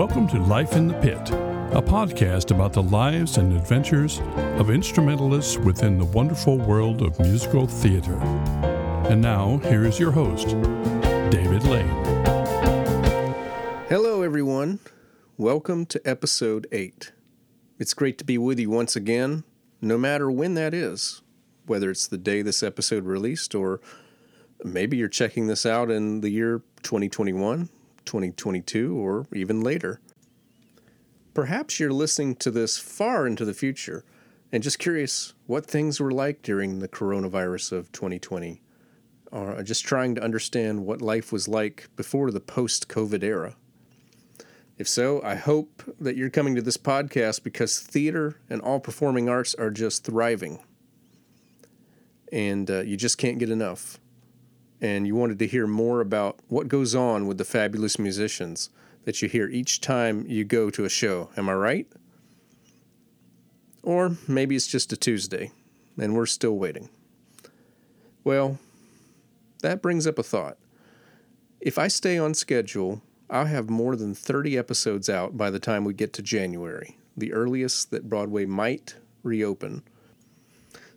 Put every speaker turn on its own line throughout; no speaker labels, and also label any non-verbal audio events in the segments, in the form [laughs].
Welcome to Life in the Pit, a podcast about the lives and adventures of instrumentalists within the wonderful world of musical theater. And now, here is your host, David Lane.
Hello, everyone. Welcome to episode 8. It's great to be with you once again, no matter when that is, whether it's the day this episode released or maybe you're checking this out in the year 2021, 2022, or even later. Perhaps you're listening to this far into the future and just curious what things were like during the coronavirus of 2020, or just trying to understand what life was like before the post COVID era. If so, I hope that you're coming to this podcast because theater and all performing arts are just thriving. And uh, you just can't get enough and you wanted to hear more about what goes on with the fabulous musicians that you hear each time you go to a show. Am I right? Or maybe it's just a Tuesday and we're still waiting. Well, that brings up a thought. If I stay on schedule, I'll have more than 30 episodes out by the time we get to January, the earliest that Broadway might reopen.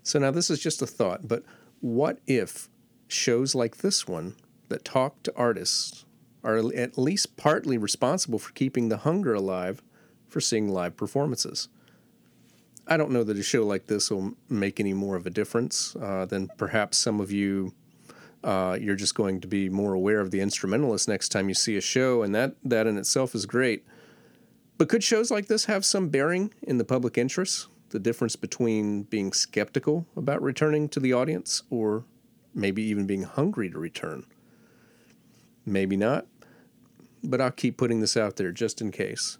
So now this is just a thought, but what if shows like this one that talk to artists are at least partly responsible for keeping the hunger alive for seeing live performances. I don't know that a show like this will make any more of a difference uh, than perhaps some of you. Uh, you're just going to be more aware of the instrumentalist next time you see a show, and that that in itself is great. But could shows like this have some bearing in the public interest? The difference between being skeptical about returning to the audience or maybe even being hungry to return. Maybe not, but I'll keep putting this out there just in case.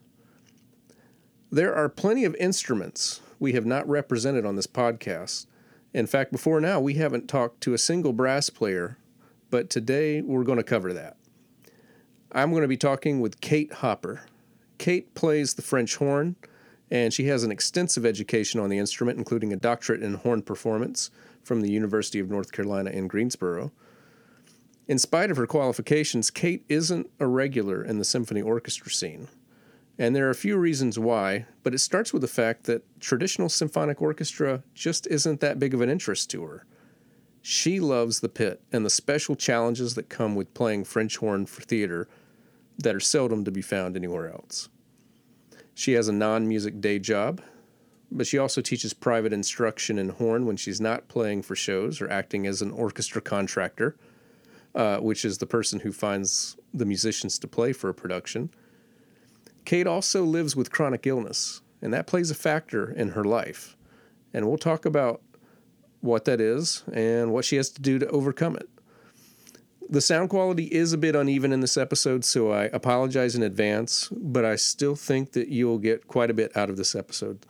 There are plenty of instruments we have not represented on this podcast. In fact, before now, we haven't talked to a single brass player, but today we're going to cover that. I'm going to be talking with Kate Hopper. Kate plays the French horn, and she has an extensive education on the instrument, including a doctorate in horn performance from the University of North Carolina in Greensboro. In spite of her qualifications, Kate isn't a regular in the symphony orchestra scene. And there are a few reasons why, but it starts with the fact that traditional symphonic orchestra just isn't that big of an interest to her. She loves the pit and the special challenges that come with playing French horn for theater that are seldom to be found anywhere else. She has a non music day job but she also teaches private instruction in horn when she's not playing for shows or acting as an orchestra contractor, uh, which is the person who finds the musicians to play for a production. Kate also lives with chronic illness, and that plays a factor in her life. And we'll talk about what that is and what she has to do to overcome it. The sound quality is a bit uneven in this episode, so I apologize in advance, but I still think that you'll get quite a bit out of this episode.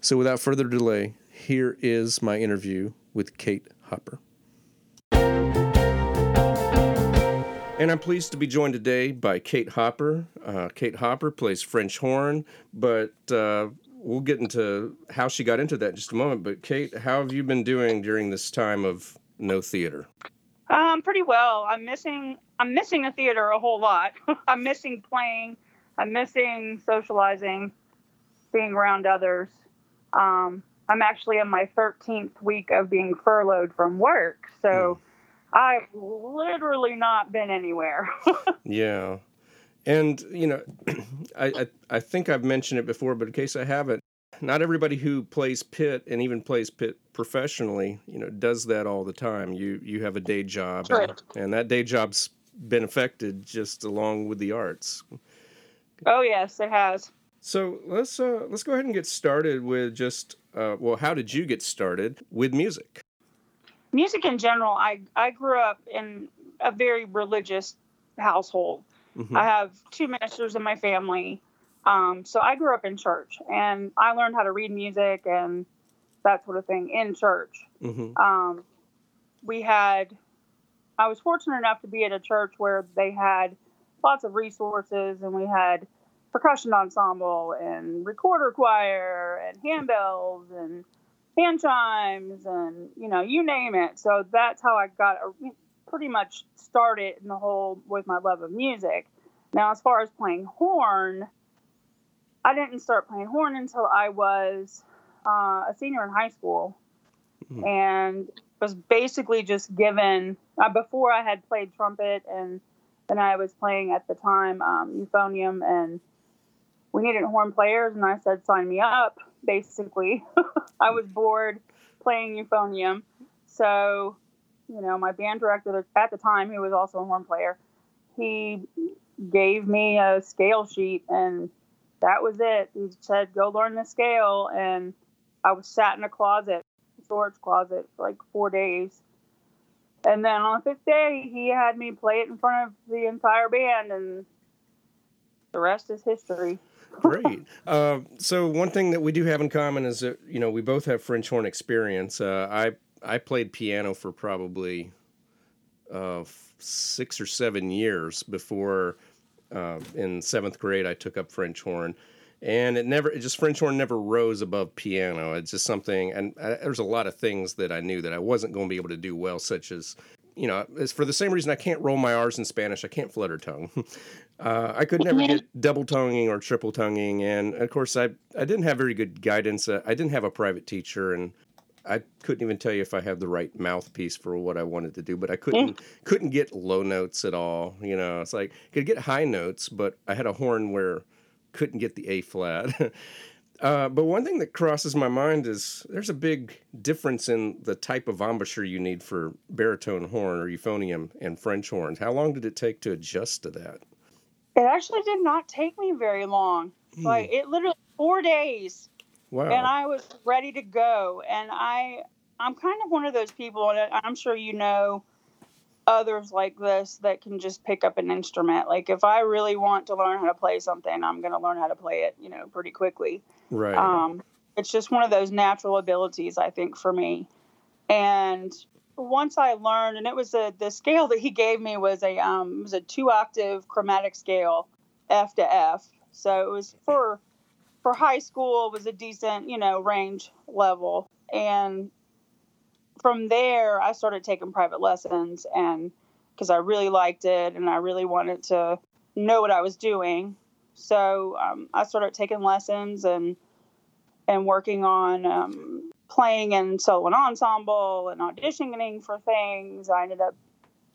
So, without further delay, here is my interview with Kate Hopper. And I'm pleased to be joined today by Kate Hopper. Uh, Kate Hopper plays French horn, but uh, we'll get into how she got into that in just a moment. But, Kate, how have you been doing during this time of no theater?
Um, pretty well. I'm missing. I'm missing a theater a whole lot. [laughs] I'm missing playing. I'm missing socializing, being around others. Um, I'm actually in my 13th week of being furloughed from work. So mm. I've literally not been anywhere. [laughs]
yeah. And, you know, [clears throat] I, I, I, think I've mentioned it before, but in case I haven't, not everybody who plays pit and even plays pit professionally, you know, does that all the time. You you have a day job, and, and that day job's been affected just along with the arts.
Oh yes, it has.
So let's uh, let's go ahead and get started with just uh, well, how did you get started with music?
Music in general, I I grew up in a very religious household. Mm-hmm. I have two ministers in my family, um, so I grew up in church, and I learned how to read music and that sort of thing in church. Mm-hmm. Um, we had, I was fortunate enough to be at a church where they had lots of resources, and we had percussion ensemble and recorder choir and handbells and hand chimes and you know you name it. So that's how i got a, pretty much started in the whole with my love of music. Now as far as playing horn I didn't start playing horn until I was uh, a senior in high school, mm-hmm. and was basically just given uh, before I had played trumpet and then I was playing at the time um, euphonium and we needed horn players and I said sign me up basically [laughs] I was bored playing euphonium so you know my band director at the time who was also a horn player he gave me a scale sheet and that was it he said go learn the scale and I was sat in a closet storage closet for like four days. And then on the fifth day, he had me play it in front of the entire band, and the rest is history.
Great. Uh, so one thing that we do have in common is that you know we both have French horn experience. Uh, I I played piano for probably uh, six or seven years before. Uh, in seventh grade, I took up French horn, and it never it just french horn never rose above piano it's just something and I, there's a lot of things that i knew that i wasn't going to be able to do well such as you know it's for the same reason i can't roll my r's in spanish i can't flutter tongue [laughs] uh, i could never get [laughs] double tonguing or triple tonguing and of course i i didn't have very good guidance uh, i didn't have a private teacher and I couldn't even tell you if I had the right mouthpiece for what I wanted to do, but I couldn't couldn't get low notes at all. You know, it's like I could get high notes, but I had a horn where couldn't get the A flat. [laughs] Uh, but one thing that crosses my mind is there's a big difference in the type of embouchure you need for baritone horn or euphonium and French horns. How long did it take to adjust to that?
It actually did not take me very long. Hmm. Like it literally four days. Wow. And I was ready to go. And I I'm kind of one of those people, and I'm sure you know others like this that can just pick up an instrument. Like if I really want to learn how to play something, I'm going to learn how to play it, you know, pretty quickly.
Right.
Um, it's just one of those natural abilities, I think, for me. And once I learned, and it was a the scale that he gave me was a um was a two octave chromatic scale, F to F. So it was for for high school was a decent you know range level, and from there, I started taking private lessons and because I really liked it and I really wanted to know what I was doing. So um, I started taking lessons and and working on um, playing in solo and ensemble and auditioning for things. I ended up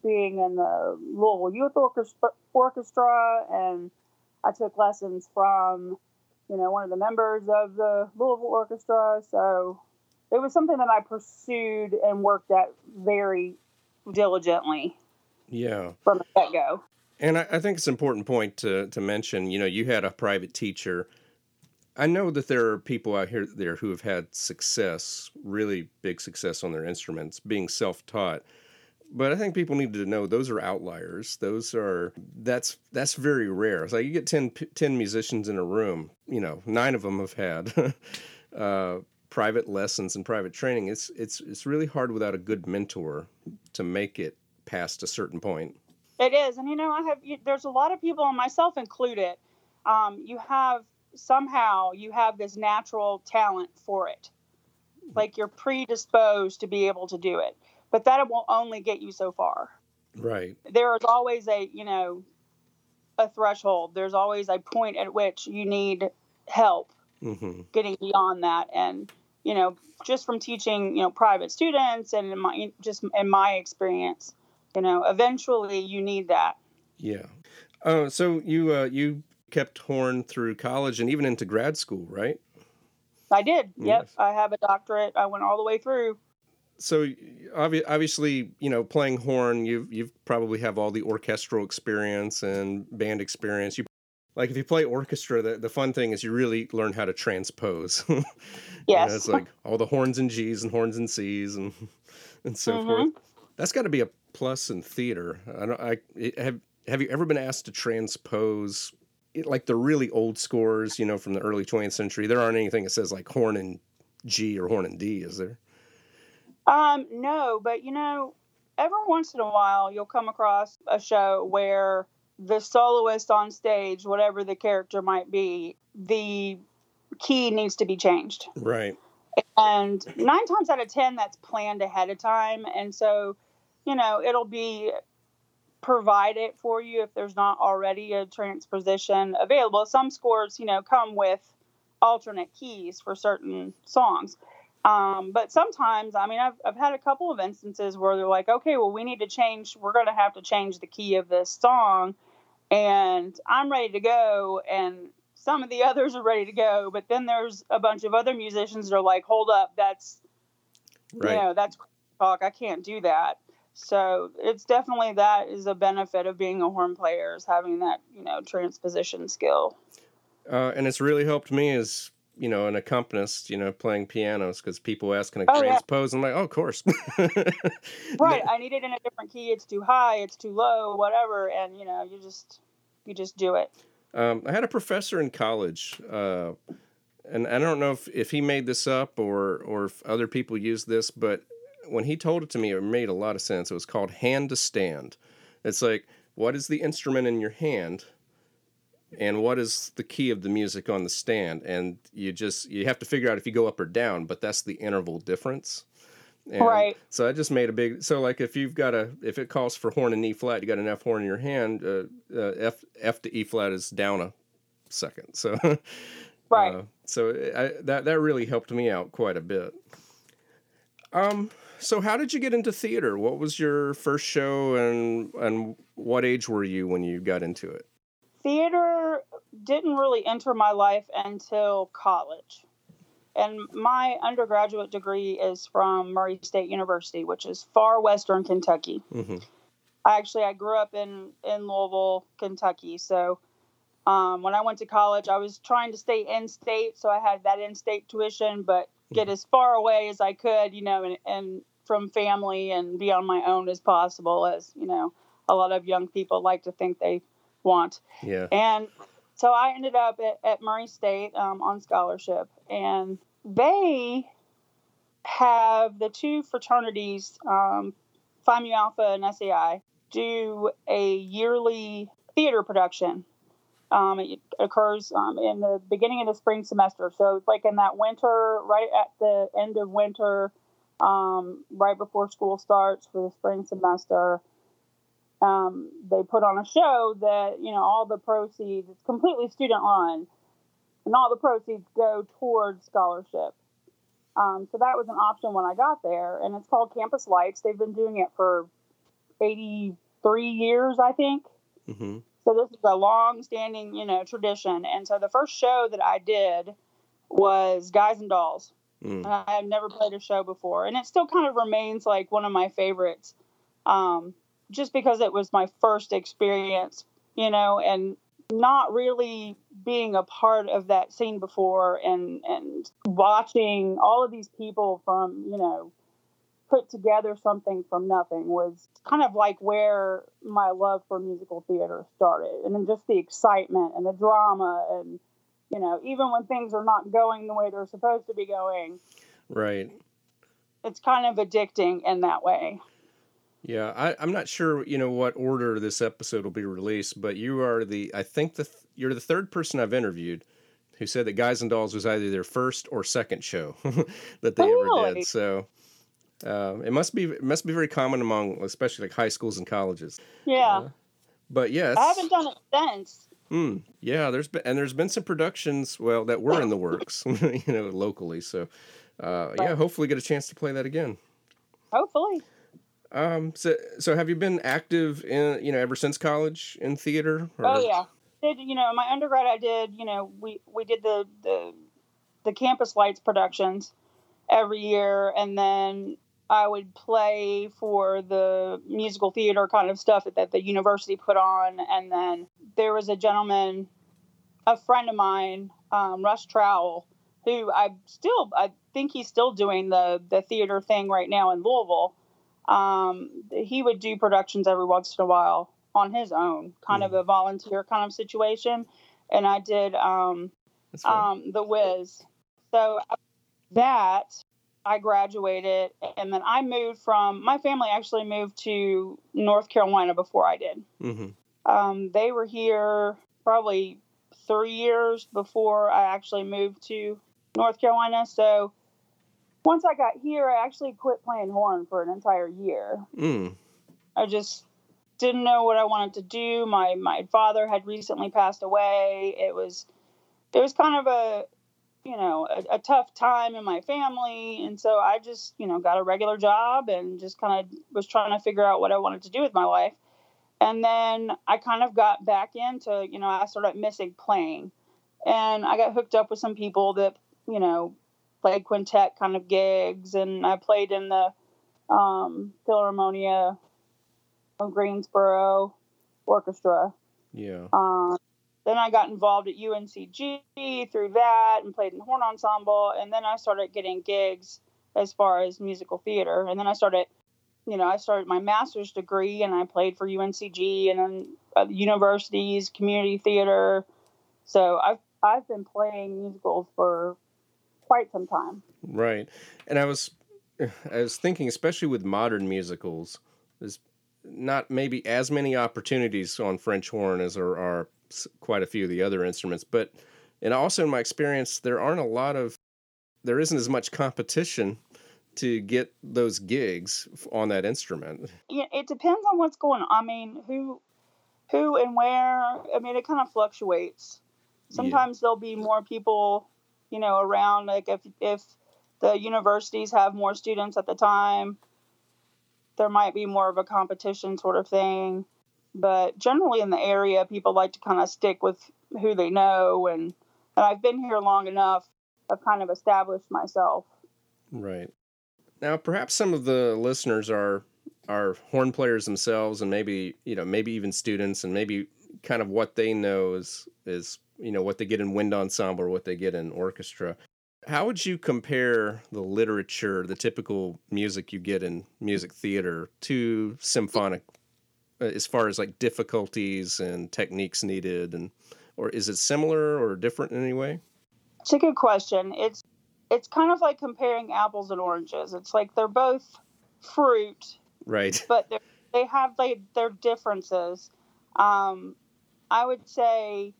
being in the Louisville Youth Orchestra, Orchestra and I took lessons from you know one of the members of the Louisville Orchestra. So it was something that I pursued and worked at very diligently.
Yeah.
From the get go.
And I, I, think it's an important point to, to mention. You know, you had a private teacher. I know that there are people out here there who have had success, really big success on their instruments, being self taught. But I think people need to know those are outliers. Those are that's that's very rare. It's like you get 10, 10 musicians in a room. You know, nine of them have had [laughs] uh, private lessons and private training, it's it's it's really hard without a good mentor to make it past a certain point.
It is, and you know, I have there's a lot of people, and myself included. Um, you have somehow you have this natural talent for it, like you're predisposed to be able to do it, but that will only get you so far.
Right.
There is always a you know a threshold. There's always a point at which you need help mm-hmm. getting beyond that, and you know, just from teaching, you know, private students and in my just in my experience, you know, eventually you need that.
Yeah. Uh, so you uh, you kept horn through college and even into grad school, right?
I did. Yes. Yep. I have a doctorate. I went all the way through.
So obviously, you know, playing horn, you've you've probably have all the orchestral experience and band experience. You like if you play orchestra, the, the fun thing is you really learn how to transpose.
yes. [laughs]
You know, it's like all the horns and G's and horns and C's and [laughs] and so mm-hmm. forth. That's got to be a plus in theater. I don't. I have. Have you ever been asked to transpose like the really old scores? You know, from the early 20th century. There aren't anything that says like horn and G or horn and D, is there?
Um, no, but you know, every once in a while you'll come across a show where the soloist on stage, whatever the character might be, the key needs to be changed.
Right.
And nine times out of 10, that's planned ahead of time. And so, you know, it'll be provided for you if there's not already a transposition available. Some scores, you know, come with alternate keys for certain songs. Um, but sometimes, I mean, I've, I've had a couple of instances where they're like, okay, well, we need to change, we're going to have to change the key of this song. And I'm ready to go. And some of the [laughs] others are ready to go. But then there's a bunch of other musicians that are like, hold up, that's, right. you know, that's talk. I can't do that. So it's definitely that is a benefit of being a horn player is having that, you know, transposition skill.
Uh, and it's really helped me as you know, an accompanist, you know, playing pianos because people ask, can I oh, transpose? Yeah. I'm like, oh, of course. [laughs]
right. I need it in a different key. It's too high. It's too low. Whatever. And you know, you just you just do it.
Um, I had a professor in college, uh, and I don't know if, if he made this up or or if other people use this, but when he told it to me, it made a lot of sense. It was called hand to stand. It's like, what is the instrument in your hand? and what is the key of the music on the stand and you just you have to figure out if you go up or down but that's the interval difference
and right
so i just made a big so like if you've got a if it calls for horn and e flat you got an f horn in your hand uh, uh, f f to e flat is down a second so [laughs]
right uh,
so I, that that really helped me out quite a bit um so how did you get into theater what was your first show and and what age were you when you got into it
theater didn't really enter my life until college. And my undergraduate degree is from Murray State University, which is far western Kentucky. Mm-hmm. I actually I grew up in in Louisville, Kentucky. So um, when I went to college, I was trying to stay in state, so I had that in state tuition, but get mm-hmm. as far away as I could, you know, and, and from family and be on my own as possible. As you know, a lot of young people like to think they want.
Yeah.
And so I ended up at, at Murray State um, on scholarship, and they have the two fraternities, um, Phi Mu Alpha and SAI, do a yearly theater production. Um, it occurs um, in the beginning of the spring semester. So it's like in that winter, right at the end of winter, um, right before school starts for the spring semester um, they put on a show that you know all the proceeds it's completely student run and all the proceeds go towards scholarship. Um, so that was an option when i got there and it's called campus lights. They've been doing it for 83 years i think. Mm-hmm. so this is a long standing you know tradition. And so the first show that i did was guys and dolls mm. i had never played a show before and it still kind of remains like one of my favorites um, just because it was my first experience, you know, and not really being a part of that scene before and and watching all of these people from, you know, put together something from nothing was kind of like where my love for musical theater started. And then just the excitement and the drama and you know, even when things are not going the way they're supposed to be going.
Right.
It's kind of addicting in that way.
Yeah, I, I'm not sure, you know, what order this episode will be released, but you are the, I think the, you're the third person I've interviewed who said that Guys and Dolls was either their first or second show [laughs] that they really? ever did. So uh, it must be, it must be very common among, especially like high schools and colleges.
Yeah. Uh,
but yes,
I haven't done it since.
Hmm. yeah, there's been and there's been some productions, well, that were in the works, [laughs] you know, locally. So, uh, yeah, hopefully get a chance to play that again.
Hopefully.
Um, so, so have you been active in, you know, ever since college in theater?
Or? Oh yeah. Did, you know, my undergrad, I did, you know, we, we did the, the, the campus lights productions every year. And then I would play for the musical theater kind of stuff that, the university put on. And then there was a gentleman, a friend of mine, um, Russ Trowell, who I still, I think he's still doing the, the theater thing right now in Louisville um, he would do productions every once in a while on his own, kind mm. of hmm. a volunteer kind of situation. And I did um, um, The Wiz. So that I graduated, and then I moved from my family actually moved to North Carolina before I did. Mm-hmm. Um, they were here probably three years before I actually moved to North Carolina. So once I got here, I actually quit playing horn for an entire year. Mm. I just didn't know what I wanted to do. My my father had recently passed away. It was it was kind of a you know a, a tough time in my family, and so I just you know got a regular job and just kind of was trying to figure out what I wanted to do with my life. And then I kind of got back into you know I started missing playing, and I got hooked up with some people that you know played quintet kind of gigs, and I played in the um, Philharmonia of Greensboro Orchestra.
Yeah.
Um, then I got involved at UNCG through that and played in the horn ensemble. And then I started getting gigs as far as musical theater. And then I started, you know, I started my master's degree and I played for UNCG and then uh, universities, community theater. So I've I've been playing musicals for quite some time.
Right. And I was I was thinking especially with modern musicals, there's not maybe as many opportunities on French horn as there are quite a few of the other instruments, but and also in my experience there aren't a lot of there isn't as much competition to get those gigs on that instrument.
Yeah, it depends on what's going on. I mean, who who and where. I mean, it kind of fluctuates. Sometimes yeah. there'll be more people, you know, around. Like if if the universities have more students at the time, there might be more of a competition sort of thing. But generally in the area, people like to kind of stick with who they know. And, and I've been here long enough, I've kind of established myself.
Right. Now, perhaps some of the listeners are are horn players themselves and maybe you know maybe even students and maybe kind of what they know is is you know what they get in wind ensemble or what they get in orchestra how would you compare the literature, the typical music you get in music theater, to symphonic, as far as like difficulties and techniques needed, and or is it similar or different in any way?
It's a good question. It's it's kind of like comparing apples and oranges. It's like they're both fruit,
right? [laughs]
But they have like their differences. Um, I would say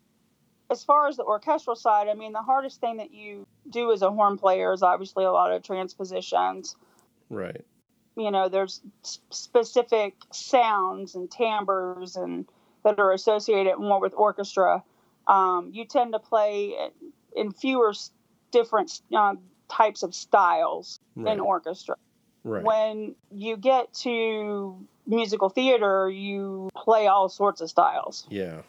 as far as the orchestral side, I mean, the hardest thing that you do as a horn player is obviously a lot of transpositions.
Right.
You know, there's specific sounds and timbres and that are associated more with orchestra. Um, you tend to play in fewer different uh, types of styles right. in orchestra.
Right.
When you get to musical theater, you play all sorts of styles.
Yeah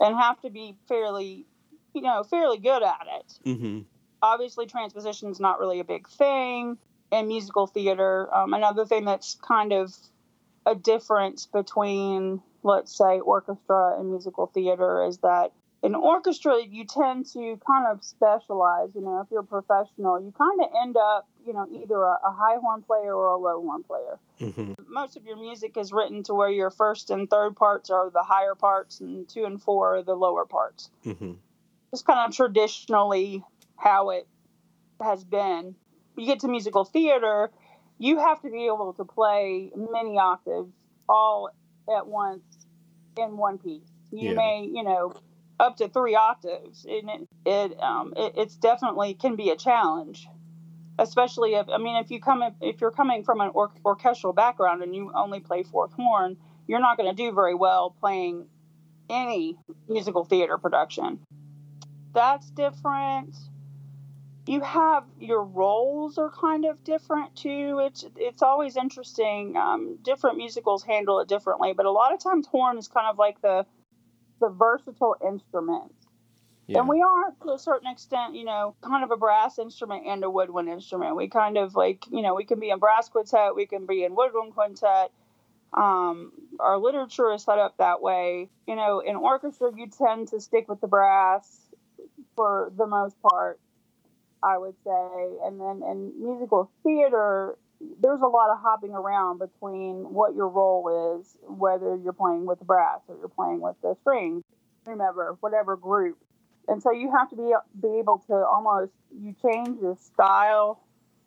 and have to be fairly, you know, fairly good at it.
Mm-hmm.
Obviously, transposition is not really a big thing in musical theater. Um, another thing that's kind of a difference between, let's say, orchestra and musical theater is that in orchestra, you tend to kind of specialize. You know, if you're a professional, you kind of end up, you know, either a, a high horn player or a low horn player.
Mm-hmm.
Most of your music is written to where your first and third parts are the higher parts, and two and four are the lower parts.
Mm-hmm.
It's kind of traditionally how it has been. You get to musical theater, you have to be able to play many octaves all at once in one piece. You yeah. may, you know, up to three octaves, and it it um it, it's definitely can be a challenge, especially if I mean if you come if you're coming from an or- orchestral background and you only play fourth horn, you're not going to do very well playing any musical theater production. That's different. You have your roles are kind of different too. It's it's always interesting. Um, different musicals handle it differently, but a lot of times horn is kind of like the the versatile instrument. Yeah. And we are, to a certain extent, you know, kind of a brass instrument and a woodwind instrument. We kind of like, you know, we can be in brass quintet, we can be in woodwind quintet. Um, our literature is set up that way. You know, in orchestra, you tend to stick with the brass for the most part, I would say. And then in musical theater, there's a lot of hopping around between what your role is, whether you're playing with the brass or you're playing with the strings, whomever, whatever group. And so you have to be be able to almost you change your style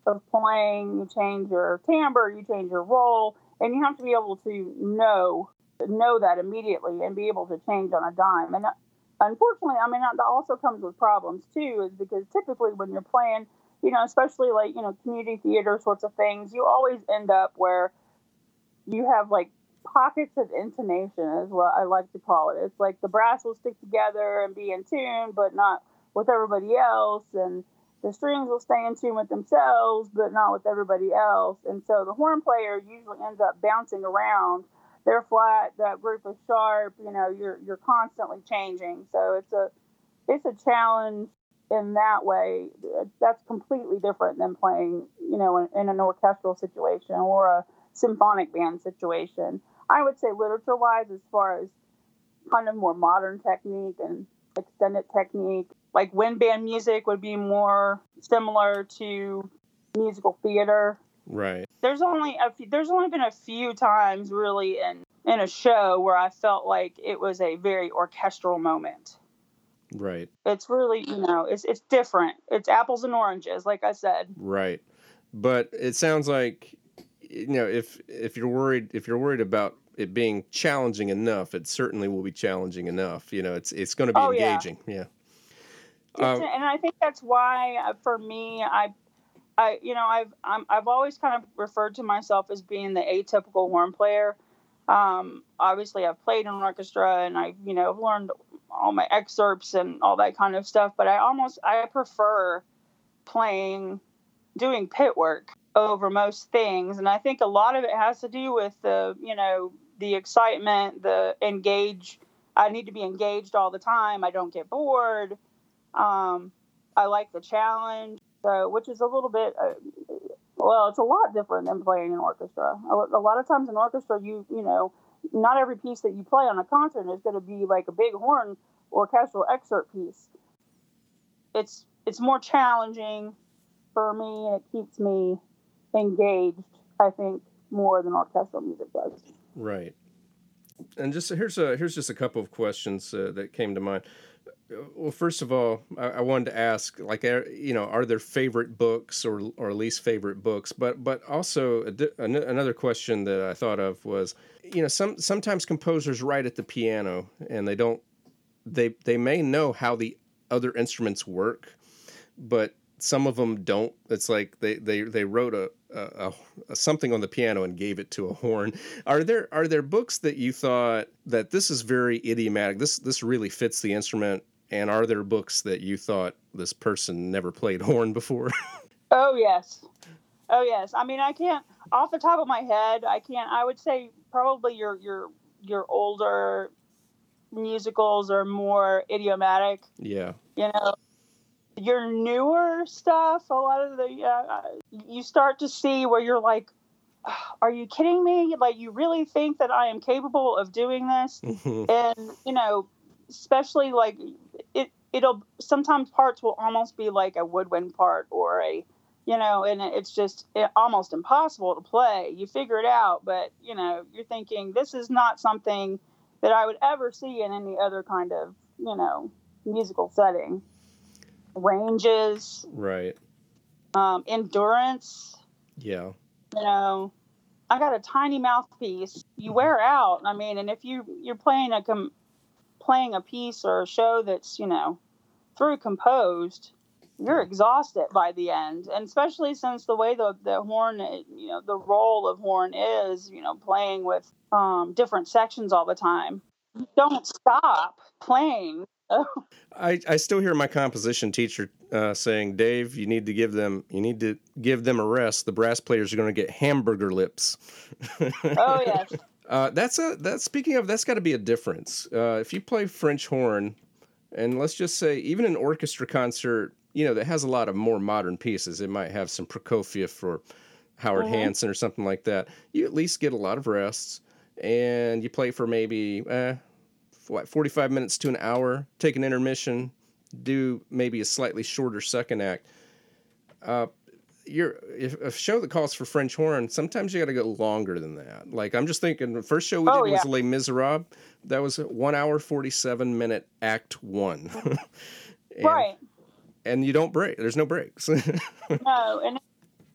of playing, you change your timbre, you change your role, and you have to be able to know know that immediately and be able to change on a dime. And unfortunately, I mean that also comes with problems too, is because typically when you're playing you know, especially like, you know, community theater sorts of things, you always end up where you have like pockets of intonation is what I like to call it. It's like the brass will stick together and be in tune, but not with everybody else, and the strings will stay in tune with themselves, but not with everybody else. And so the horn player usually ends up bouncing around. They're flat, that group is sharp. You know, you're you're constantly changing. So it's a it's a challenge in that way. That's completely different than playing, you know, in, in an orchestral situation or a symphonic band situation. I would say literature wise, as far as kind of more modern technique and extended technique, like wind band music would be more similar to musical theater.
Right.
There's only a few, there's only been a few times really in in a show where I felt like it was a very orchestral moment.
Right.
It's really, you know, it's it's different. It's apples and oranges, like I said.
Right. But it sounds like you know, if if you're worried if you're worried about it being challenging enough, it certainly will be challenging enough. You know, it's it's going to be
Oh,
engaging. Yeah.
It's-
Um,
and I think that's why, uh, for me, I, I, you know, I've I'm, I've always kind of referred to myself as being the atypical horn player. Um, obviously, I've played in an orchestra, and I, you know, learned all my excerpts and all that kind of stuff. But I almost I prefer playing, doing pit work over most things, and I think a lot of it has to do with the, you know, the excitement, the engage. I need to be engaged all the time. I don't get bored. Um, I like the challenge, so which is a little bit. Uh, well, it's a lot different than playing an orchestra. A, a lot of times in orchestra, you you know, not every piece that you play on a concert is going to be like a big horn orchestral excerpt piece. It's it's more challenging for me, and it keeps me engaged. I think more than orchestral music does.
Right. And just here's a here's just a couple of questions uh, that came to mind. Well, first of all, I, I wanted to ask, like, you know, are there favorite books or or least favorite books? But but also a an- another question that I thought of was, you know, some sometimes composers write at the piano and they don't they they may know how the other instruments work, but some of them don't. It's like they they they wrote a, a, a something on the piano and gave it to a horn. Are there are there books that you thought that this is very idiomatic? This this really fits the instrument. And are there books that you thought this person never played [laughs] horn before?
Oh yes, oh yes. I mean, I can't off the top of my head. I can't. I would say probably your your your older musicals are more idiomatic.
yeah.
You know, your newer stuff. A lot of the uh, you start to see where you're like, are you kidding me? Like, you really think that I am capable of doing this? and you know especially like it'll sometimes parts will almost be like a woodwind part or a you know and it's just it, almost impossible to play. You figure it out but you know you're thinking this is not something that i would ever see in any other kind of you know musical setting. Ranges.
Right.
um, endurance.
Yeah.
you know i got a tiny mouthpiece. You wear out. I mean and if you you're playing a com- playing a piece or a show that's you know through composed you're exhausted by the end. And especially since the way the, the horn you know the role of horn is you know playing with um, different sections all the time don't stop playing. [laughs]
I, I still hear my composition teacher uh, saying, "Dave, you need to give them you need to give them a rest. The brass players are going to get hamburger lips." [laughs]
oh yes
Uh, that's a that. Speaking of, that's got to be a difference. Uh, if you play French horn, and let's just say even an orchestra concert, you know that has a lot of more modern pieces. It might have some Prokofiev or Howard
Mhm.
Hanson or something like that. You at least get a lot of rests, and you play for maybe eh, what forty five minutes to an hour. Take an intermission, do maybe a slightly shorter second act. Uh, you're if a show that calls for French horn, sometimes you got to go longer than that. Like I'm just thinking, the first show we
Oh,
did was
yeah.
Les Miserables. That was one hour forty seven minute act one. [laughs] and,
right
And you don't break. There's no breaks. [laughs]
no and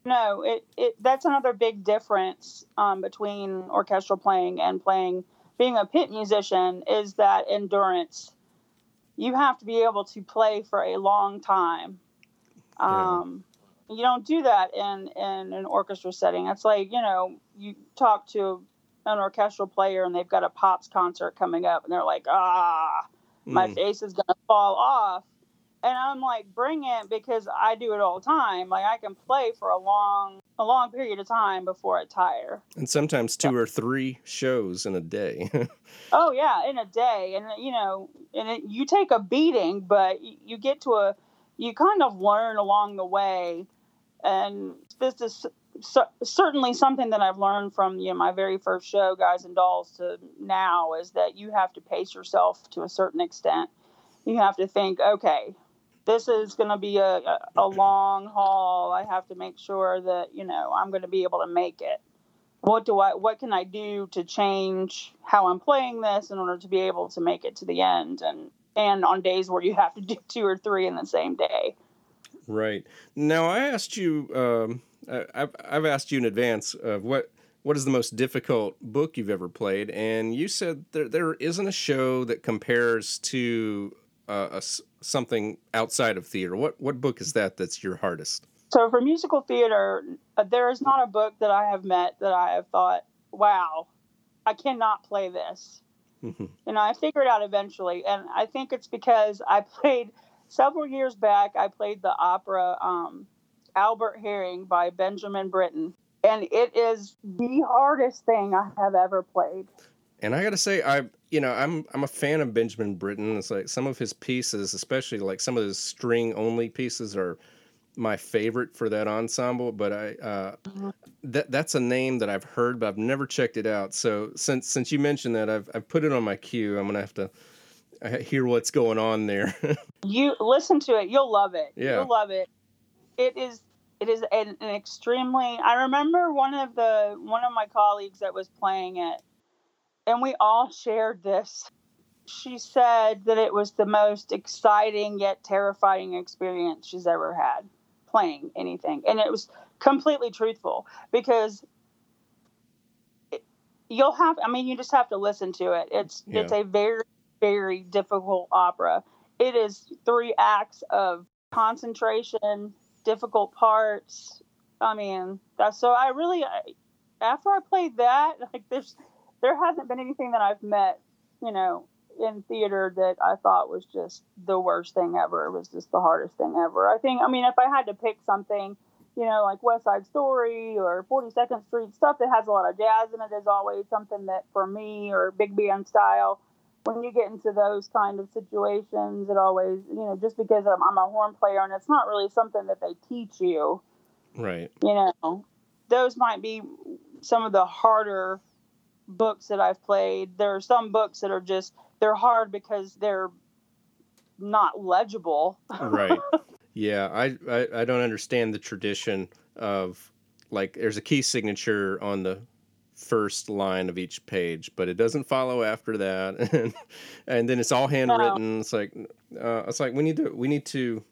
no it, it that's another big difference um, between orchestral playing and playing being a pit musician is that endurance you have to be able to play for a long time
Yeah.
You don't do that in in an orchestra setting it's like you know you talk to an orchestral player and they've got a pops concert coming up and they're like, ah, my mm. face is gonna fall off. And I'm like, bring it because I do it all the time. Like I can play for a long, a long period of time before I tire.
And sometimes two or three shows in a day. [laughs]
oh yeah, in a day, and you know, and it, you take a beating, but you, you get to a, you kind of learn along the way, and this is so, certainly something that I've learned from you know my very first show, Guys and Dolls, to now is that you have to pace yourself to a certain extent. You have to think, okay, this is going to be a, a long haul. I have to make sure that you know I'm going to be able to make it. What do I? What can I do to change how I'm playing this in order to be able to make it to the end? And and on days where you have to do two or three in the same day.
Right now, I asked you. Um I've I've asked you in advance of what what is the most difficult book you've ever played, and you said there there isn't a show that compares to uh, a, something outside of theater. What what book is that that's your hardest?
So for musical theater, uh, there is not a book that I have met that I have thought, wow, I cannot play this. Mm-hmm. And I figured out eventually, and I think it's because I [laughs] played several years back. I played the opera um, Albert Herring by Benjamin Britten. And it is the hardest thing I have ever played.
And I got to say, I you know I'm I'm a fan of Benjamin Britten. It's like some of his pieces, especially like some of his string only pieces, are my favorite for that ensemble. But I uh, mm-hmm. that that's a name that I've heard, but I've never checked it out. So since since you mentioned that, I've I've put it on my queue. I'm gonna have to hear what's going on there. [laughs]
you listen to it, you'll love it.
Yeah.
You'll love it. It is it is an, an, extremely i remember one of the one of my colleagues that was playing it and we all shared this she said that it was the most exciting yet terrifying experience she's ever had playing anything and it was completely truthful because it, you'll have i mean you just have to listen to it it's yeah. it's a very very difficult opera it is three acts of concentration difficult parts. I mean, that's so I really after I played that, [laughs] like there's there hasn't been anything that I've met, you know, in theater that I thought was just the worst thing ever. It was just the hardest thing ever. I think I mean if I had to pick something, you know, like West Side Story or 42nd Street stuff that has a lot of jazz in it is always something that for me or big band style when you get into those kind of situations, it always, you know, just because I'm, I'm a horn player and it's not really something that they teach you.
Right.
You know, those might be some of the harder books that I've played. There are some books that are just, they're hard because they're not legible.
right. [laughs] Yeah. I, I, I don't understand the tradition of like, there's a key signature on the first line of each page, but it doesn't follow after that, [laughs] and and then it's all handwritten. No. It's like uh, it's like we need to we need to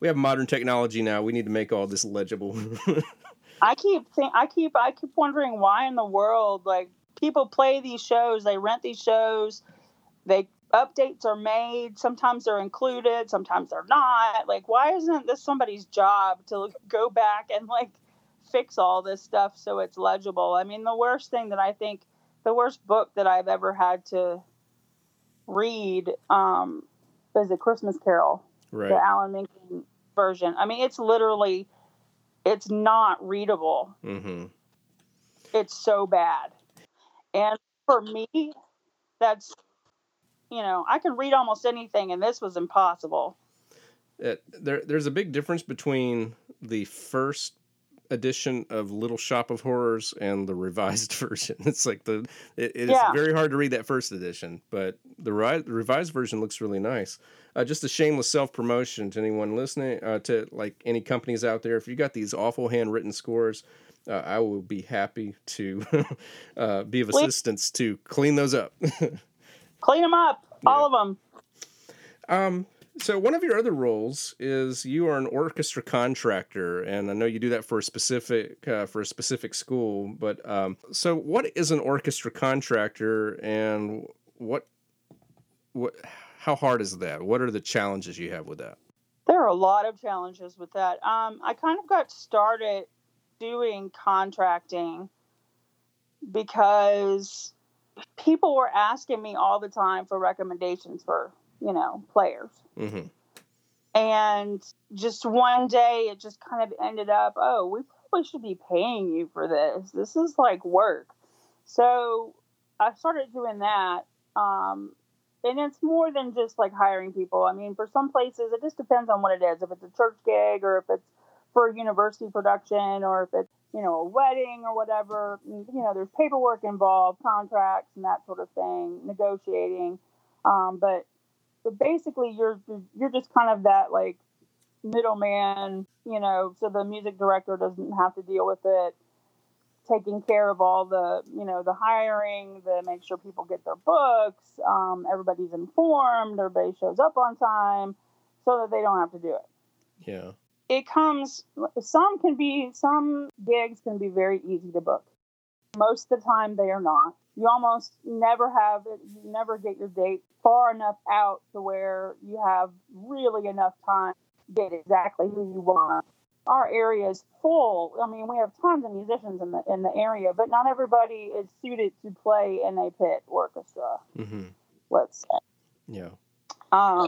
we have modern technology now. We need to make all this legible. [laughs]
I keep think I keep I keep wondering why in the world like people play these shows, they rent these shows, they updates are made. Sometimes they're included, sometimes they're not. Like, why isn't this somebody's job to go back and like fix all this stuff so it's legible. I mean, the worst thing that I think, the worst book that I've ever had to read um, is A Christmas Carol,
right.
the Alan Menken version. I mean, it's literally, it's not readable.
Mm-hmm.
It's so bad. And for me, that's, you know, I can read almost anything, and this was impossible.
It, there, there's a big difference between the first edition of Little Shop of Horrors and the revised [laughs] version. It's like the it, it yeah. is very hard to read that first edition, but the, ri- the revised version looks really nice. Uh, just a shameless self promotion to anyone listening, uh, to like any companies out there. If you got these awful handwritten scores, uh, I will be happy to [laughs] uh, be of assistance to clean those up. [laughs]
clean them up, all of them.
Um, so one of your other roles is you are an orchestra contractor, and I know you do that for a specific uh, for a specific school. But um, so, what is an orchestra contractor, and what what how hard is that? What are the challenges you have with that?
There are a lot of challenges with that. Um, I kind of got started doing contracting because people were asking me all the time for recommendations for, you know, players.
Mm-hmm.
And just one day it just kind of ended up, oh, we probably should be paying you for this. This is like work. So I started doing that. Um, and it's more than just like hiring people. I mean, for some places, it just depends on what it is. If it's a church gig or if it's for a university production or if it's, you know, a wedding or whatever, you know, there's paperwork involved, contracts and that sort of thing, negotiating. Um, but, but basically, you're you're just kind of that like middleman, you know, so the music director doesn't have to deal with it taking care of all the you know the hiring the make sure people get their books um, everybody's informed everybody shows up on time so that they don't have to do it.
Yeah.
It comes some can be some gigs can be very easy to book most of the time they are not you almost never have it you never get your date far enough out to where you have really enough time to get exactly who you want our area is full. I mean, we have tons of musicians in the in the area, but not everybody is suited to play in a pit orchestra.
Mm-hmm.
Let's say.
Yeah.
Um,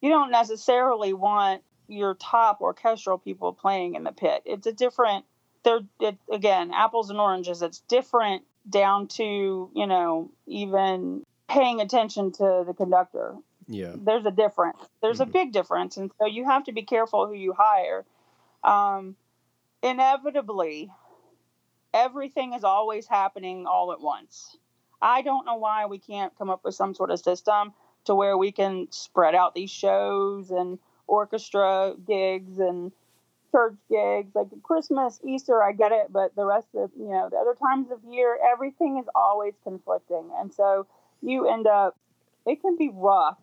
you don't necessarily want your top orchestral people playing in the pit. It's a different. They're it, again apples and oranges. It's different down to you know even paying attention to the conductor.
Yeah.
There's a difference. There's mm-hmm. a big difference, and so you have to be careful who you hire um, inevitably, everything is always happening all at once. I don't know why we can't come up with some sort of system to where we can spread out these shows and orchestra gigs and church gigs like Christmas, Easter, I get it, but the rest of you know the other times of year, everything is always conflicting, and so you end up. It can be rough,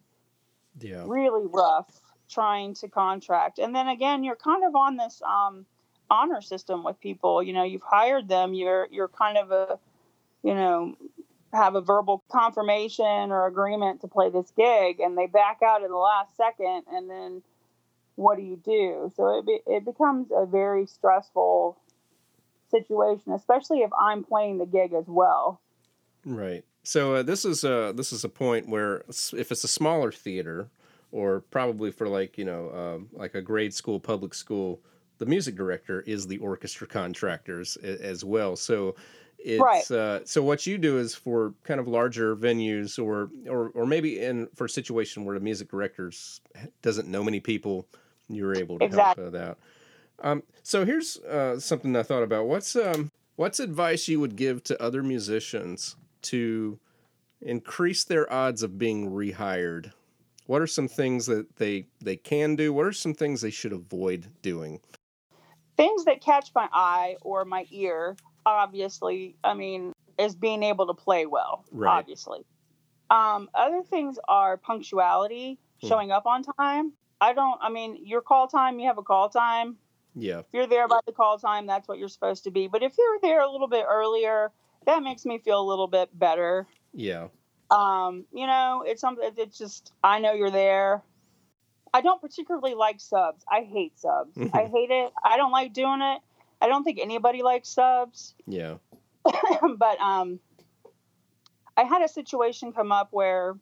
yeah,
really rough trying to contract. And then again, you're kind of on this um, honor system with people. You know, you've hired them. You're you're kind of a, you know, have a verbal confirmation or agreement to play this gig, and they back out in the last second, and then what do you do? So it be, it becomes a very stressful situation, especially if I'm playing the gig as well.
Right. So uh, this is a this is a point where if it's a smaller theater, or probably for like you know um, like a grade school public school the music director is the orchestra contractors as well so it's right. uh, so what you do is for kind of larger venues or or or maybe in for a situation where the music director doesn't know many people you're able to exactly. help with that um, so here's uh, something i thought about what's um, what's advice you would give to other musicians to increase their odds of being rehired what are some things that they they can do? What are some things they should avoid doing?
Things that catch my eye or my ear, obviously, I mean, is being able to play well, right. obviously. Um, other things are punctuality, hmm. showing up on time. I don't, I mean, your call time, you have a call time.
Yeah. If
you're there by the call time, that's what you're supposed to be. But if you're there a little bit earlier, that makes me feel a little bit better.
Yeah.
Um, you know, it's something. It's just I know you're there. I don't particularly like subs. I hate subs. I hate it. I don't like doing it. I don't think anybody likes subs. [laughs]
Yeah.
but um, I had a situation come up where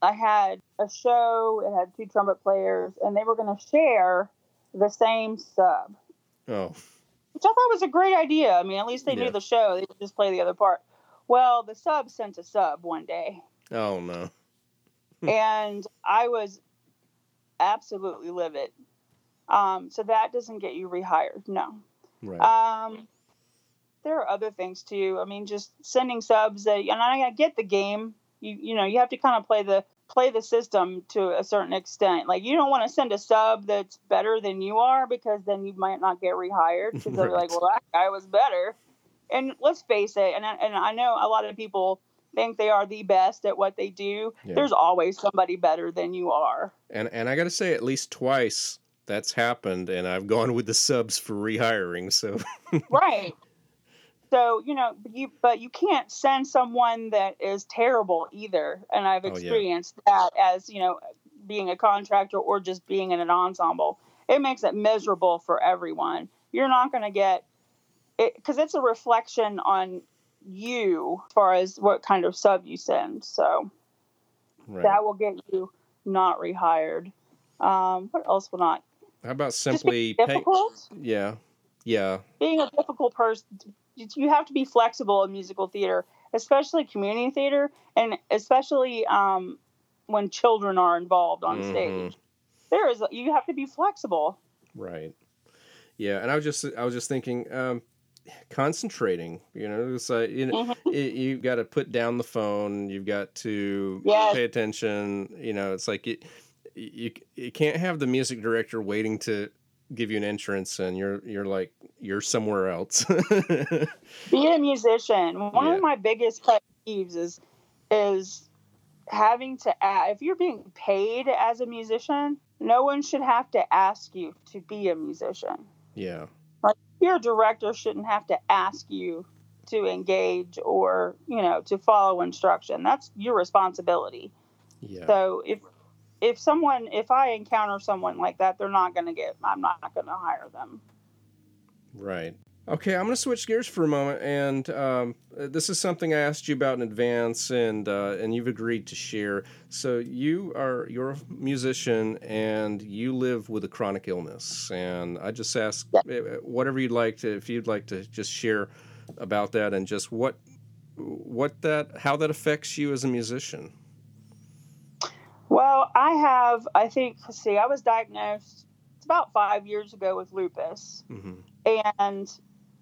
I had a show. It had two trumpet players, and they were going to share the same sub.
Oh.
Which I thought was a great idea. I mean, at least they yeah. knew the show. They could just play the other part. Well, the sub sent a sub one day.
Oh no. [laughs]
and I was absolutely livid. Um, so that doesn't get you rehired. No.
Right.
Um, there are other things too. I mean, just sending subs that, and I, get the game. You you know you have to kind of play the play the system to a certain extent. Like you don't want to send a sub that's better than you are because then you might not get rehired [laughs] because they're like, well, that guy was better and let's face it, and I, and I know a lot of people think they are the best at what they do. Yeah. There's always somebody better than you are.
And and I got to say, at least twice that's happened, and I've gone with the subs for rehiring. So [laughs]
right. So you know, you but you can't send someone that is terrible either. And I've experienced oh, yeah. that as you know, being a contractor or just being in an ensemble. It makes it miserable for everyone. You're not going to get it because it's a reflection on you as far as what kind of sub you send. So
Right.
that will get you not rehired. Um, what else will not?
How about simply pay?
difficult.
Yeah. Yeah.
Being a difficult person, you have to be flexible in musical theater, especially community theater, and especially um, when children are involved on
Mhm.
stage. There is you have to be flexible.
Right. Yeah, and I was just I was just thinking, um, concentrating. You know, it's like you know, it, you got to put down the phone. You've got to
Yes.
pay attention. You know, it's like you, you you can't have the music director waiting to give you an entrance, and you're you're like you're somewhere else. [laughs]
Being a musician, one
Yeah.
of my biggest pet peeves is is having to a if you're being paid as a musician, no one should have to ask you to be a musician.
yeah.
Your director shouldn't have to ask you to engage or, you know, to follow instruction. That's your responsibility.
Yeah.
So if if someone if I encounter someone like that, they're not going to get I'm not going to hire them.
Right. Okay, I'm going to switch gears for a moment, and um, this is something I asked you about in advance, and uh, and you've agreed to share. So you are you're a musician, and you live with a chronic illness, and I just ask
Yeah.
eh, whatever you'd like to, if you'd like to just share about that, and just what what that how that affects you as a musician.
Well, I have, I think, see, I was diagnosed it's about five years ago with lupus,
hmm
and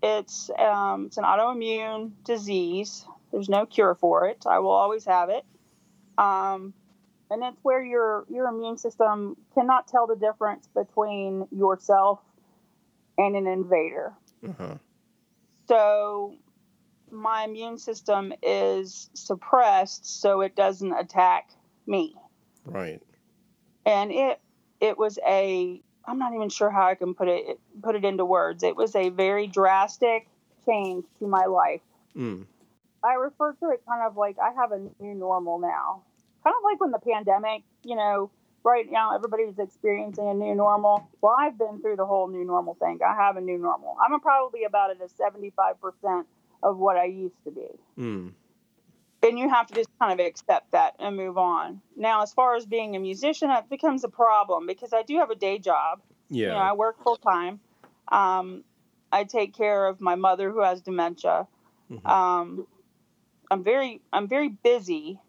it's um, it's an autoimmune disease. There's no cure for it. I will always have it, um, and it's where your your immune system cannot tell the difference between yourself and an invader.
Uh-huh.
So my immune system is suppressed, so it doesn't attack me.
Right.
and it it was a I'm not even sure how I can put it put it into words. It was a very drastic change to my life.
Mm.
I refer to it kind of like I have a new normal now. Kind of like when the pandemic, you know, right now everybody's experiencing a new normal. Well, I've been through the whole new normal thing. I have a new normal. I'm probably about at a 75% of what I used to be
Mm.
And you have to just kind of accept that and move on. Now, as far as being a musician, it becomes a problem because I do have a day job.
Yeah.
You know, I work full time. Um, I take care of my mother who has dementia.
Mhm.
Um, I'm very, I'm very busy,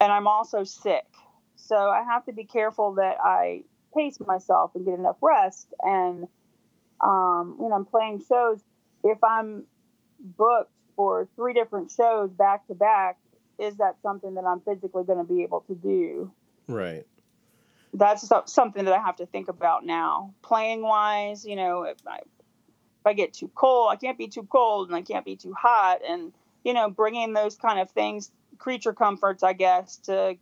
and I'm also sick. So I have to be careful that I pace myself and get enough rest. And um, when I'm playing shows, if I'm booked for three different shows back to back, is that something that I'm physically going to be able to do?
right.
That's something that I have to think about now. Playing wise, you know, if I, if I get too cold, I can't be too cold and I can't be too hot. And, you know, bringing those kind of things, creature comforts, I guess, to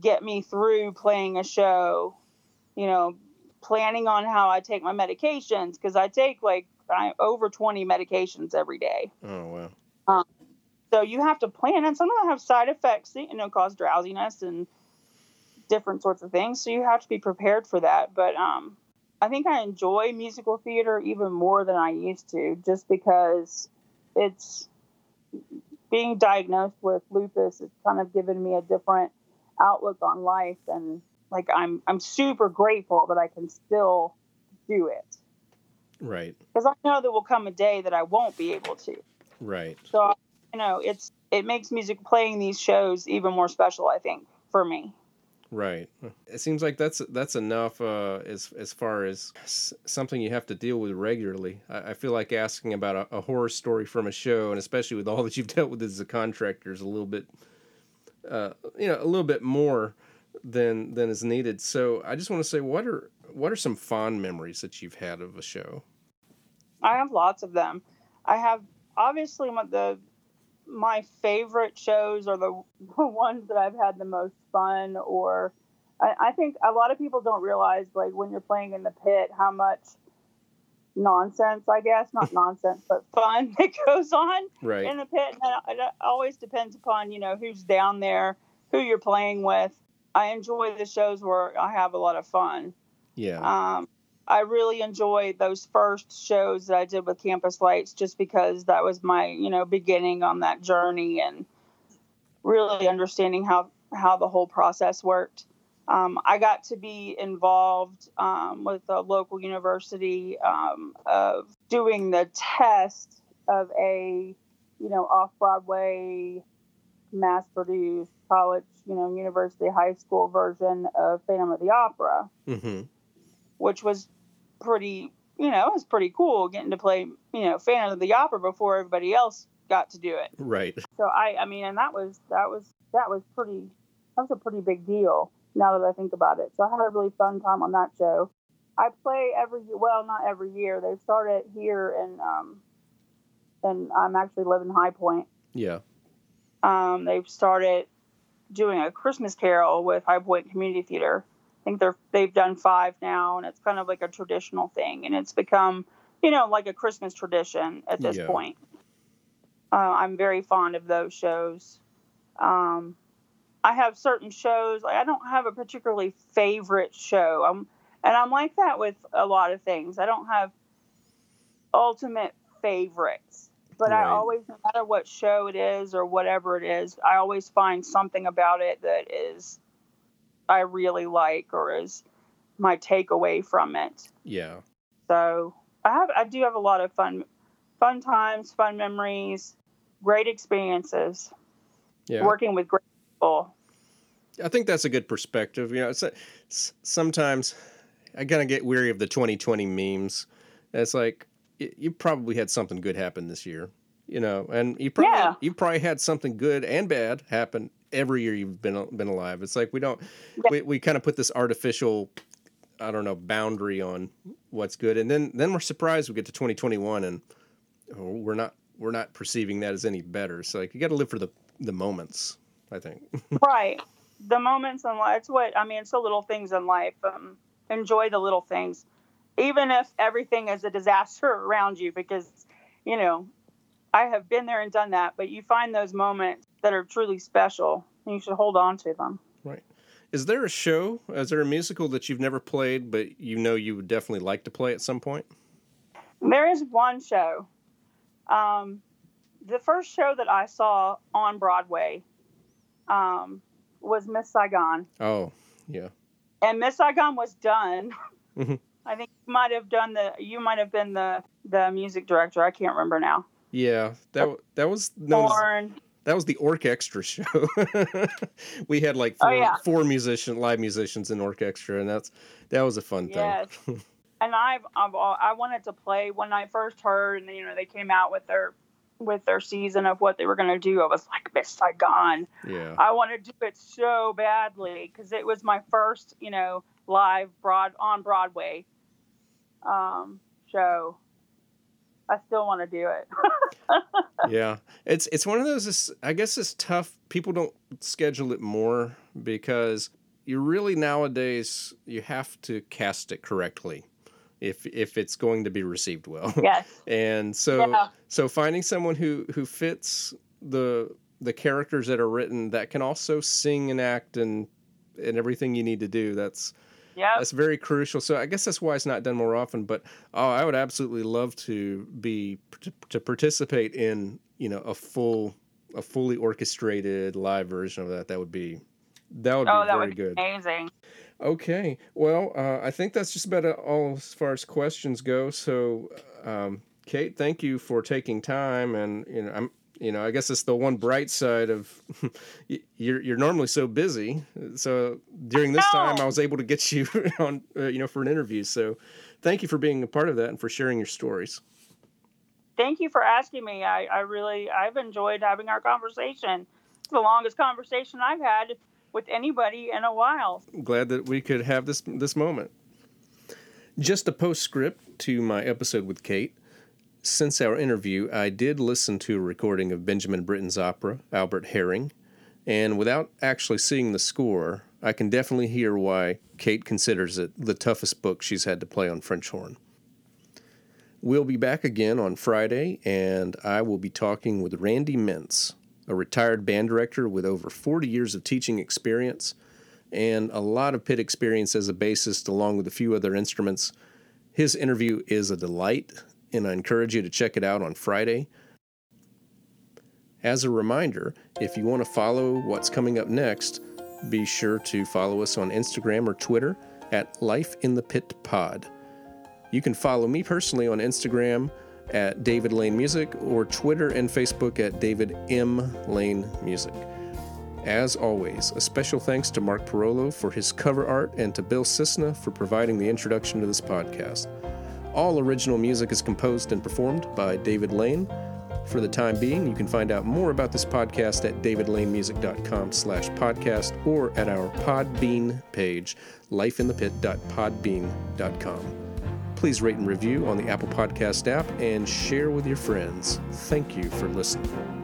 get me through playing a show, you know, planning on how I take my medications because I take like I, over 20 medications every day.
Oh wow.
So you have to plan, and some of them have side effects, you know, cause drowsiness and different sorts of things. So you have to be prepared for that. But um, I think I enjoy musical theater even more than I used to, just because it's being diagnosed with lupus. It's kind of given me a different outlook on life, and like I'm I'm super grateful that I can still do it
Right.
because I know there will come a day that I won't be able to.
Right.
So you know, it's it makes music playing these shows even more special. I think for me.
Right. It seems like that's that's enough uh, as as far as s- something you have to deal with regularly. I, I feel like asking about a, a horror story from a show, and especially with all that you've [laughs] dealt with as a contractor, is a little bit, uh, you know, a little bit more than than is needed. So I just want to say, what are what are some fond memories that you've had of a show?
I have lots of them. I have obviously my, the my favorite shows are the, [laughs] the ones that I've had the most fun. Or I, I think a lot of people don't realize like when you're playing in the pit how much nonsense, I guess, not [laughs] nonsense, but fun [laughs] that goes on
Right.
in the pit. And it, it always depends upon you know who's down there, who you're playing with. I enjoy the shows where I have a lot of fun.
yeah.
Um, I really enjoyed those first shows that I did with Campus Lights just because that was my, you know, beginning on that journey and really understanding how, how the whole process worked. Um, I got to be involved um, with a local university um, of doing the test of a, you know, off Broadway, mass produced college, you know, university, high school version of Phantom of the Opera, mm-hmm. which was pretty, you know, it was pretty cool getting to play, you know, Phantom of the Opera before everybody else got to do it.
Right.
So I, I mean, and that was that was that was pretty, that was a pretty big deal now that I think about it. So I had a really fun time on that show. I play every well, not every year. They started here and um, and I'm actually living High Point.
Yeah.
Um, they've started doing a Christmas Carol with High Point Community Theater. I think they're they've done five now, and it's kind of like a traditional thing, and it's become you know like a Christmas tradition at this yeah. point. Uh, I'm very fond of those shows. Um, I have certain shows. Like I don't have a particularly favorite show. I'm, and I'm like that with a lot of things. I don't have ultimate favorites, but right. I always, no matter what show it is or whatever it is, I always find something about it that is I really like or is my takeaway from it.
Yeah.
So I have, I do have a lot of fun, fun times, fun memories, great experiences. Yeah. Working with great people.
I think that's a good perspective. You know, it's, sometimes I kind of get weary of the 2020 memes. It's like you probably had something good happen this year, you know, and you probably yeah. you probably had something good and bad happen every year you've been been alive. It's like we don't we, we kind of put this artificial I don't know boundary on what's good, and then then we're surprised we get to 2021 and oh, we're not we're not perceiving that as any better. So like you got to live for the the moments. I think. [laughs]
right. The moments in life. It's what I mean. It's the little things in life. Um, enjoy the little things, even if everything is a disaster around you. Because, you know, I have been there and done that. But you find those moments that are truly special, and you should hold on to them.
Right. Is there a show? Is there a musical that you've never played, but you know you would definitely like to play at some point?
There is one show. Um, the first show that I saw on Broadway um, was Miss Saigon.
Oh, yeah.
And Miss Saigon was done. [laughs] Mm-hmm. I think you might have done the. You might have been the the music director. I can't remember now.
Yeah, that that was no, that was the Orchestra show. [laughs] we had like oh, four, oh, yeah. four musician live musicians in Orchestra, and that's that was a fun yes. thing.
and I've, I've I wanted to play when I first heard, and you know they came out with their with their season of what they were going to do. I was like, Miss Saigon.
Yeah.
I want to do it so badly because it was my first, you know, live broad on Broadway um, show. I still want to do it. [laughs]
yeah, it's it's one of those. I guess it's tough. People don't schedule it more because you really nowadays you have to cast it correctly if if it's going to be received well.
Yes. [laughs]
and so yeah. so finding someone who who fits the the characters that are written that can also sing and act and and everything you need to do that's
yeah
that's very crucial so i guess that's why it's not done more often but oh i would absolutely love to be to, to participate in you know a full a fully orchestrated live version of that that would be that would
oh,
be
that
very
would
good
amazing
Okay. Well, uh, I think that's just about all as far as questions go. So, um, Kate, thank you for taking time. And you know, I'm, you know, I guess it's the one bright side of [laughs] you're you're normally so busy. So during this time, I was able to get you [laughs] on, uh, you know, for an interview. So, thank you for being a part of that and for sharing your stories.
Thank you for asking me. I, I really I've enjoyed having our conversation. It's the longest conversation I've had with anybody in a while.
Glad that we could have this this moment. Just a postscript to my episode with Kate. Since our interview, I did listen to a recording of Benjamin Britten's opera, Albert Herring, and without actually seeing the score, I can definitely hear why Kate considers it the toughest book she's had to play on French horn. We'll be back again on Friday, and I will be talking with Randy Mintz, a retired band director with over 40 years of teaching experience and a lot of pit experience as a bassist, along with a few other instruments. His interview is a delight, and I encourage you to check it out on Friday. As a reminder, if you want to follow what's coming up next, be sure to follow us on Instagram or Twitter at Life in the Pit Pod. You can follow me personally on Instagram at David Lane Music or Twitter and Facebook at David M. Lane Music. As always, a special thanks to Mark Parolo for his cover art and to Bill Cisna for providing the introduction to this podcast. All original music is composed and performed by David Lane. For the time being, you can find out more about this podcast at davidlanemusic.com slash podcast or at our Podbean page, lifeinthepit.podbean.com. Please rate and review on the Apple Podcast app and share with your friends. Thank you for listening.